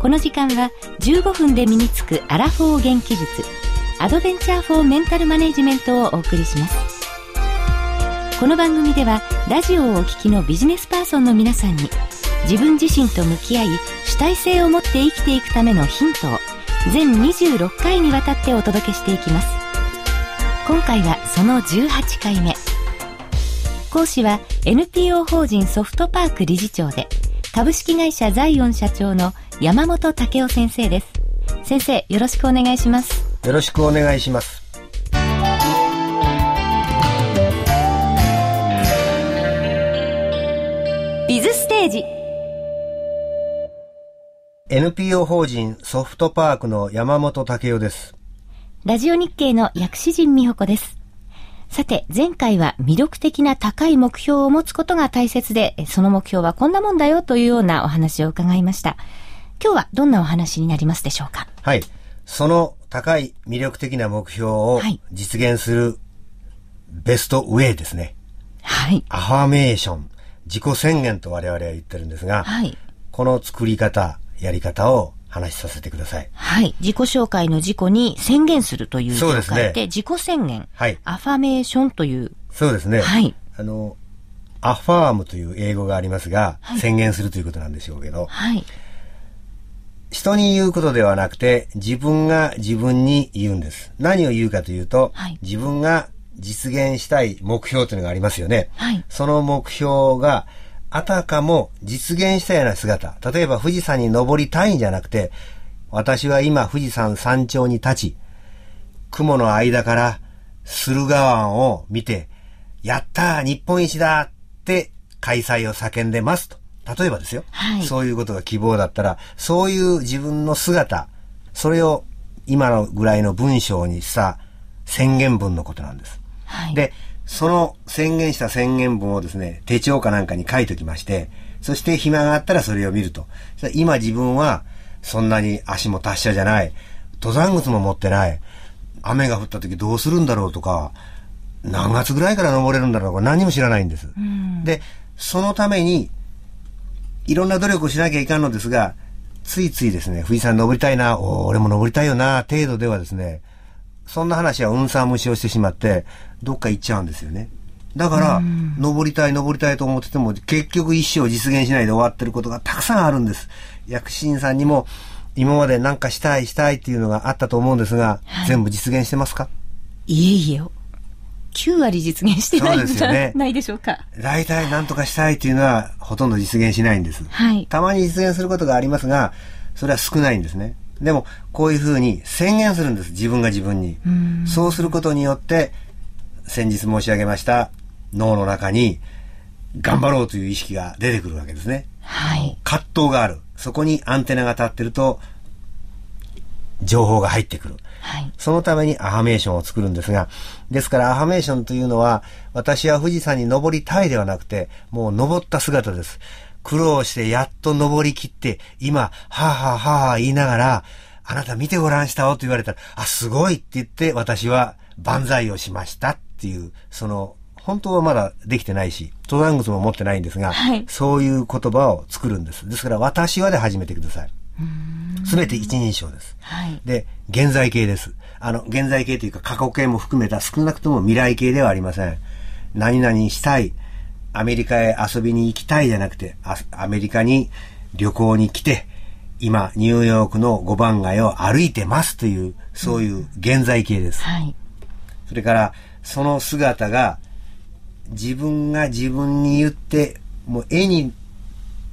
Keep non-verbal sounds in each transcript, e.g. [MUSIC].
この時間は15分で身につくアラフォー元気術アドベンチャーフォーメンタルマネジメントをお送りします。この番組ではラジオをお聞きのビジネスパーソンの皆さんに自分自身と向き合い主体性を持って生きていくためのヒントを全26回にわたってお届けしていきます。今回はその18回目。講師は NPO 法人ソフトパーク理事長で株式会社ザイオン社長の山本武雄先生です。先生よろしくお願いします。よろしくお願いします。ビズステージ。NPO 法人ソフトパークの山本武雄です。ラジオ日経の薬師陣美穂子です。さて、前回は魅力的な高い目標を持つことが大切で、その目標はこんなもんだよというようなお話を伺いました。今日はどんなお話になりますでしょうか？はい。その高い魅力的な目標を実現するベストウェイですね。はい。アファメーション、自己宣言と我々は言ってるんですが、はい。この作り方、やり方を話しさせてください。はい。自己紹介の自己に宣言するという字を書いて、ね、自己宣言。はい。アファメーションという。そうですね。はい。あの、アファームという英語がありますが、はい、宣言するということなんでしょうけど、はい。人に言うことではなくて、自分が自分に言うんです。何を言うかというと、はい、自分が実現したい目標というのがありますよね。はい。その目標が、あたかも実現したような姿。例えば富士山に登りたいんじゃなくて、私は今富士山山頂に立ち、雲の間から駿河湾を見て、やった日本一だって開催を叫んでますと。例えばですよ、はい。そういうことが希望だったら、そういう自分の姿、それを今のぐらいの文章にした宣言文のことなんです。はい、で、その宣言した宣言文をですね、手帳かなんかに書いておきまして、そして暇があったらそれを見ると。今自分はそんなに足も達者じゃない。登山靴も持ってない。雨が降った時どうするんだろうとか、何月ぐらいから登れるんだろうとか何も知らないんです。で、そのために、いろんな努力をしなきゃいかんのですが、ついついですね、富士山登りたいな、俺も登りたいよな、程度ではですね、そんな話はうんさん無視をしてしまって、どっか行っちゃうんですよね。だから、登りたい登りたいと思ってても、結局一生実現しないで終わってることがたくさんあるんです。薬師院さんにも、今まで何かしたいしたいっていうのがあったと思うんですが、はい、全部実現してますか？いえいえ。9割実現してないんじゃ、ね、ないでしょうか。大体何とかしたいっていうのはほとんど実現しないんです。はい。たまに実現することがありますが、それは少ないんですね。でも、こういうふうに宣言するんです。自分が自分に。うそうすることによって、先日申し上げました脳の中に頑張ろうという意識が出てくるわけですね。はい。葛藤がある。そこにアンテナが立ってると、情報が入ってくる。はい、そのためにアファメーションを作るんですが、ですからアファメーションというのは、私は富士山に登りたいではなくて、もう登った姿です。苦労してやっと登り切って、今、はあ、はあはあ言いながら、あなた見てごらんしたおと言われたら、あ、すごいって言って私は万歳をしましたっていう、その、本当はまだできてないし、登山靴も持ってないんですが、はい、そういう言葉を作るんです。ですから、私はで始めてください。すべて一人称です。はい、で、現在形です。あの、現在形というか過去形も含めた少なくとも未来形ではありません。何々したい、アメリカへ遊びに行きたいじゃなくて、アメリカに旅行に来て、今、ニューヨークの5番街を歩いてますという、そういう現在形です。はい、それから、その姿が、自分が自分に言って、もう絵に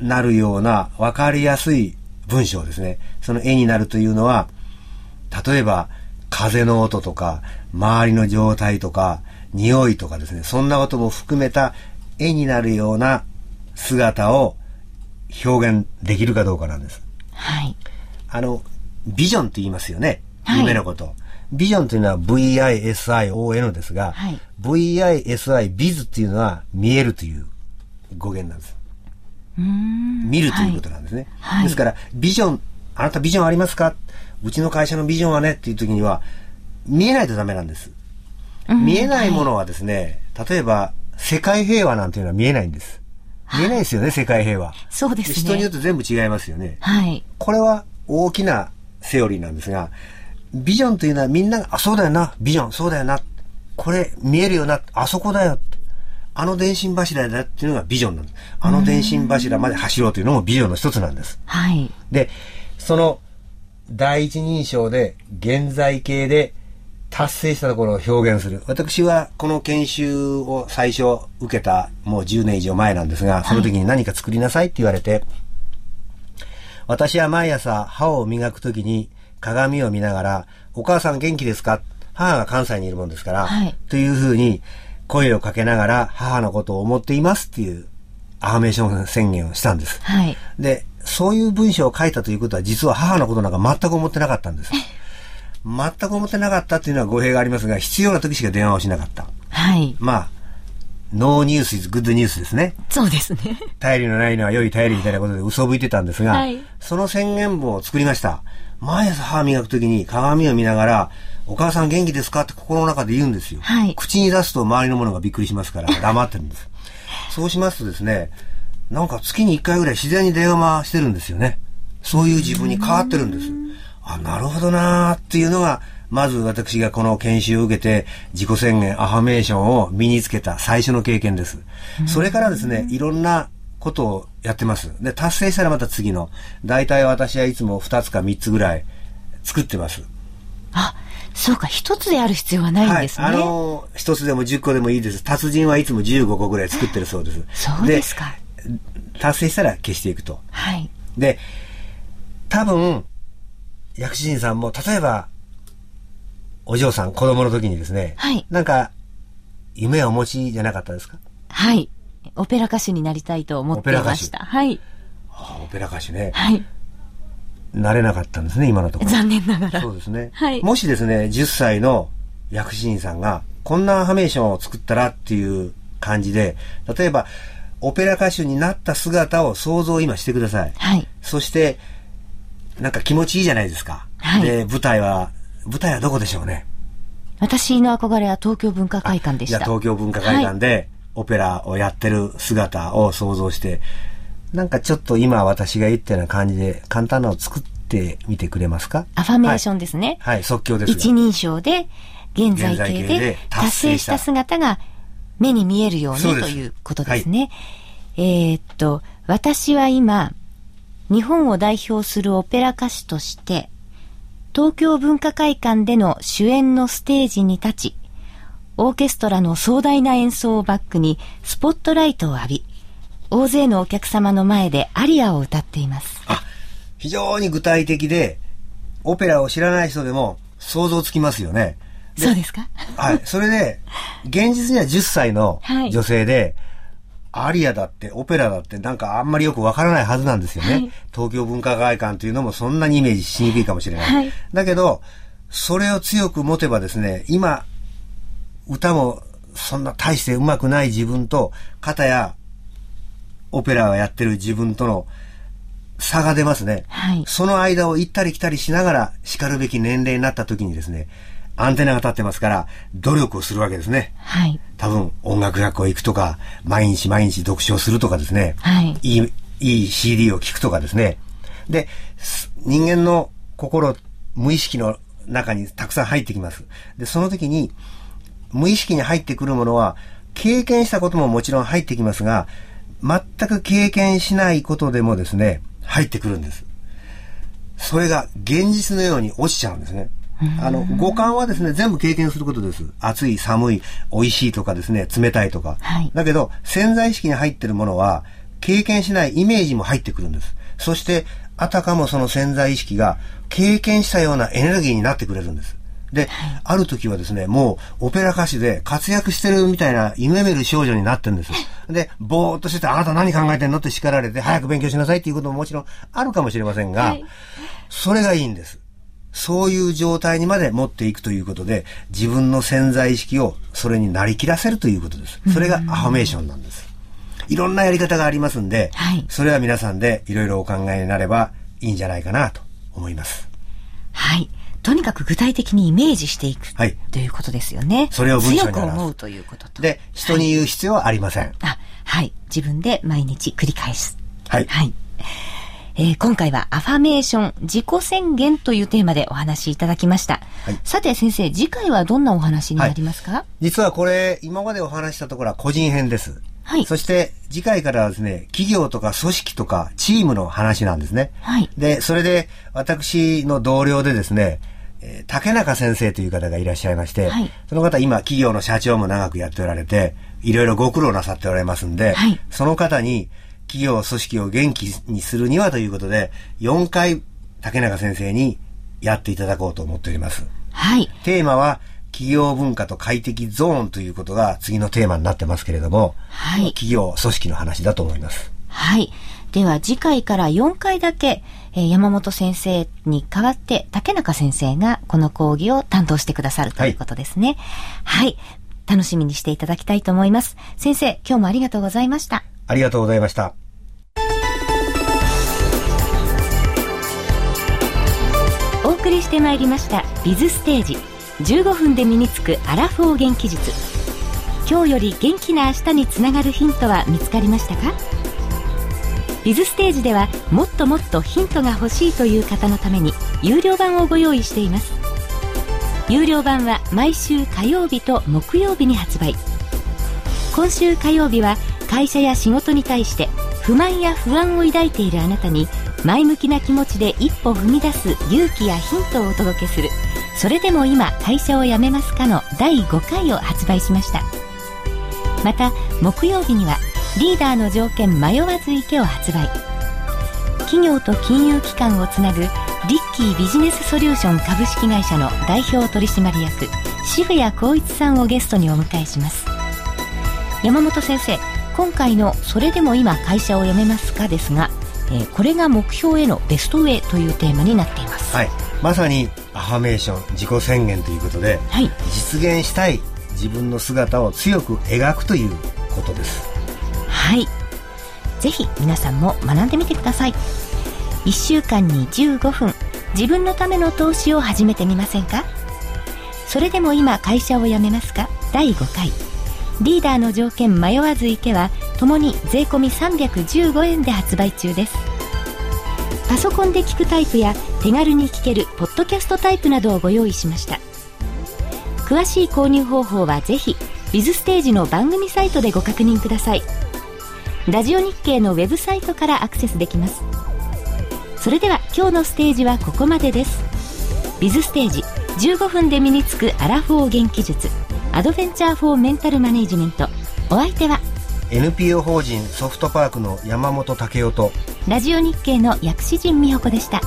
なるような分かりやすい文章ですね。その絵になるというのは、例えば、風の音とか、周りの状態とか、匂いとかですね、そんなことも含めた絵になるような姿を表現できるかどうかなんです。はい。あの、ビジョンって言いますよね。はい夢のこと。ビジョンというのは VISION ですが、はい VISI、ビズっていうのは見えるという語源なんです。見るということなんですね。はいですから、ビジョン、あなたビジョンありますか？うちの会社のビジョンはねっていう時には、見えないとダメなんです。うん見えないものはですね、例えば、世界平和なんていうのは見えないんです。見えないですよね、世界平和。そうですね。人によって全部違いますよね。はい。これは大きなセオリーなんですが、ビジョンというのはみんなが、あ、そうだよな、ビジョン、そうだよな、これ見えるよな、あそこだよ、あの電信柱だっていうのがビジョンなんです。あの電信柱まで走ろうというのもビジョンの一つなんです。はい。で、その第一人称で現在形で達成したところを表現する。私はこの研修を最初受けたもう10年以上前なんですが、その時に何か作りなさいって言われて、私は毎朝歯を磨く時に鏡を見ながら、お母さん元気ですか？母が関西にいるもんですから、はいというふうに声をかけながら母のことを思っていますっていうアファメーション宣言をしたんです。はい。で、そういう文章を書いたということは、実は母のことなんか全く思ってなかったんです。[LAUGHS] 全く思ってなかったっていうのは語弊がありますが、必要な時しか電話をしなかった。はい。まあ、ノーニュースイズグッドニュースですね。そうですね。頼りのないのは良い頼りみたいなことで嘘吹いてたんですが、はいその宣言文を作りました。毎朝歯磨くときに鏡を見ながら、お母さん元気ですか？って心の中で言うんですよ。はい口に出すと周りの者がびっくりしますから [LAUGHS] 黙ってるんです。そうしますとですね、なんか月に1回ぐらい自然に電話してるんですよね。そういう自分に変わってるんです。あ、なるほどなーっていうのが、まず私がこの研修を受けて自己宣言、アファメーションを身につけた最初の経験です。それからですね、いろんなことをやってます。で、達成したらまた次の。大体私はいつも2つか3つぐらい作ってます。あ、そうか、一つである必要はないんですね。はい。あのー、一つでも10個でもいいです。達人はいつも15個ぐらい作ってるそうです。そうですか。で達成したら消していくと。はい。で、多分、薬師人さんも、例えば、お嬢さん、子供の時にですね、はいなんか、夢をお持ちじゃなかったですか？はい。オペラ歌手になりたいと思っていました。はい。ああオペラ歌手ね、はい。なれなかったんですね、今のところ。残念ながら。そうですね。はいもしですね、10歳の薬師人さんが、こんなアファメーションを作ったらっていう感じで、例えば、オペラ歌手になった姿を想像今してください。はい。そして、なんか気持ちいいじゃないですか。はいで、舞台は、舞台はどこでしょうね？私の憧れは東京文化会館でした。東京文化会館で、オペラをやってる姿を想像して、なんかちょっと今私が言ったような感じで、簡単なのを作ってみてくれますか？アファメーションですね。はい、はい。即興です。が一人称で、現在形で達成した姿が目に見えるようにということですね。えーっと、私は今、日本を代表するオペラ歌手として、東京文化会館での主演のステージに立ち、オーケストラの壮大な演奏をバックにスポットライトを浴び、大勢のお客様の前でアリアを歌っています。あ、非常に具体的で、オペラを知らない人でも想像つきますよね。そうですか？はい。それで、現実には10歳のはい女性で、アリアだって、オペラだって、なんかあんまりよくわからないはずなんですよね。はい東京文化会館というのもそんなにイメージしにくいかもしれない。はいだけど、それを強く持てばですね、今、歌もそんな大して上手くない自分と、片や、オペラをやってる自分との差が出ますね。はいその間を行ったり来たりしながら、叱るべき年齢になった時にですね、アンテナが立ってますから、努力をするわけですね。はい。多分、音楽学校行くとか、毎日毎日読書をするとかですね。はいいい、いい CD を聴くとかですね。で、す人間の心、無意識の中にたくさん入ってきます。で、その時に、無意識に入ってくるものは、経験したことももちろん入ってきますが、全く経験しないことでもですね、入ってくるんです。それが現実のように落ちちゃうんですね。あの、五感はですね、全部経験することです。暑い、寒い、美味しいとかですね、冷たいとか。はいだけど、潜在意識に入ってるものは、経験しないイメージも入ってくるんです。そして、あたかもその潜在意識が経験したようなエネルギーになってくれるんです。で、ある時はですね、もうオペラ歌手で活躍してるみたいな夢見る少女になってるんです。で、ぼーっとしてて、あなた何考えてんの？って叱られて、早く勉強しなさいっていうことももちろんあるかもしれませんが、はいそれがいいんです。そういう状態にまで持っていくということで、自分の潜在意識をそれになりきらせるということです。それがアファメーションなんです。いろんなやり方がありますんで、はい、それは皆さんでいろいろお考えになればいいんじゃないかなと思います。はい。とにかく具体的にイメージしていく、はい、ということですよね。それを文章に強く思うということと。で、人に言う必要はありません。はい、あ、はい。自分で毎日繰り返す。はい。はい。えー、今回はアファメーション自己宣言というテーマでお話しいただきました。はい、さて先生、次回はどんなお話になりますか、はい、実はこれ、今までお話したところは個人編です。はい。そして次回からはですね、企業とか組織とかチームの話なんですね。はい。で、それで私の同僚でですね、えー、竹中先生という方がいらっしゃいまして、はい、その方今企業の社長も長くやっておられて、いろいろご苦労なさっておられますんで、はい、その方に企業組織を元気にするにはということで、4回竹中先生にやっていただこうと思っております。はい。テーマは、企業文化と快適ゾーンということが次のテーマになってますけれども、はい。企業組織の話だと思います。はい。では次回から4回だけ、えー、山本先生に代わって竹中先生がこの講義を担当してくださるということですね。はい、はい。楽しみにしていただきたいと思います。先生、今日もありがとうございました。ありがとうございました。お送りしてまいりました「ビズステージ」15分で身につくアラフォー元気術。今日より元気な明日につながるヒントは見つかりましたか？ビズステージではもっともっとヒントが欲しいという方のために有料版をご用意しています。有料版は毎週火曜日と木曜日に発売。今週火曜日は会社や仕事に対して不満や不安を抱いているあなたに前向きな気持ちで一歩踏み出す勇気やヒントをお届けする。それでも今会社を辞めますかの第5回を発売しました。また木曜日にはリーダーの条件迷わず池を発売。企業と金融機関をつなぐリッキービジネスソリューション株式会社の代表取締役渋谷光一さんをゲストにお迎えします。山本先生今回の「それでも今会社を辞めますか?」ですが、えー、これが目標へのベストウェイというテーマになっています、はい、まさにアファメーション自己宣言ということで、はい、実現したい自分の姿を強く描くということです。はい。ぜひ皆さんも学んでみてください。1週間に15分自分のための投資を始めてみませんか？それでも今会社を辞めますか？第5回。リーダーの条件迷わず池はともに税込315円で発売中ですパソコンで聞くタイプや手軽に聞けるポッドキャストタイプなどをご用意しました。詳しい購入方法はぜひビズステージの番組サイトでご確認ください。ラジオ日経のウェブサイトからアクセスできます。それでは今日のステージはここまでです。ビズステージ15分で身につくアラフォー元気術アドベンチャー・フォー・メンタル・マネジメント。お相手は NPO 法人ソフトパークの山本武夫とラジオ日経の薬師陣美穂子でした。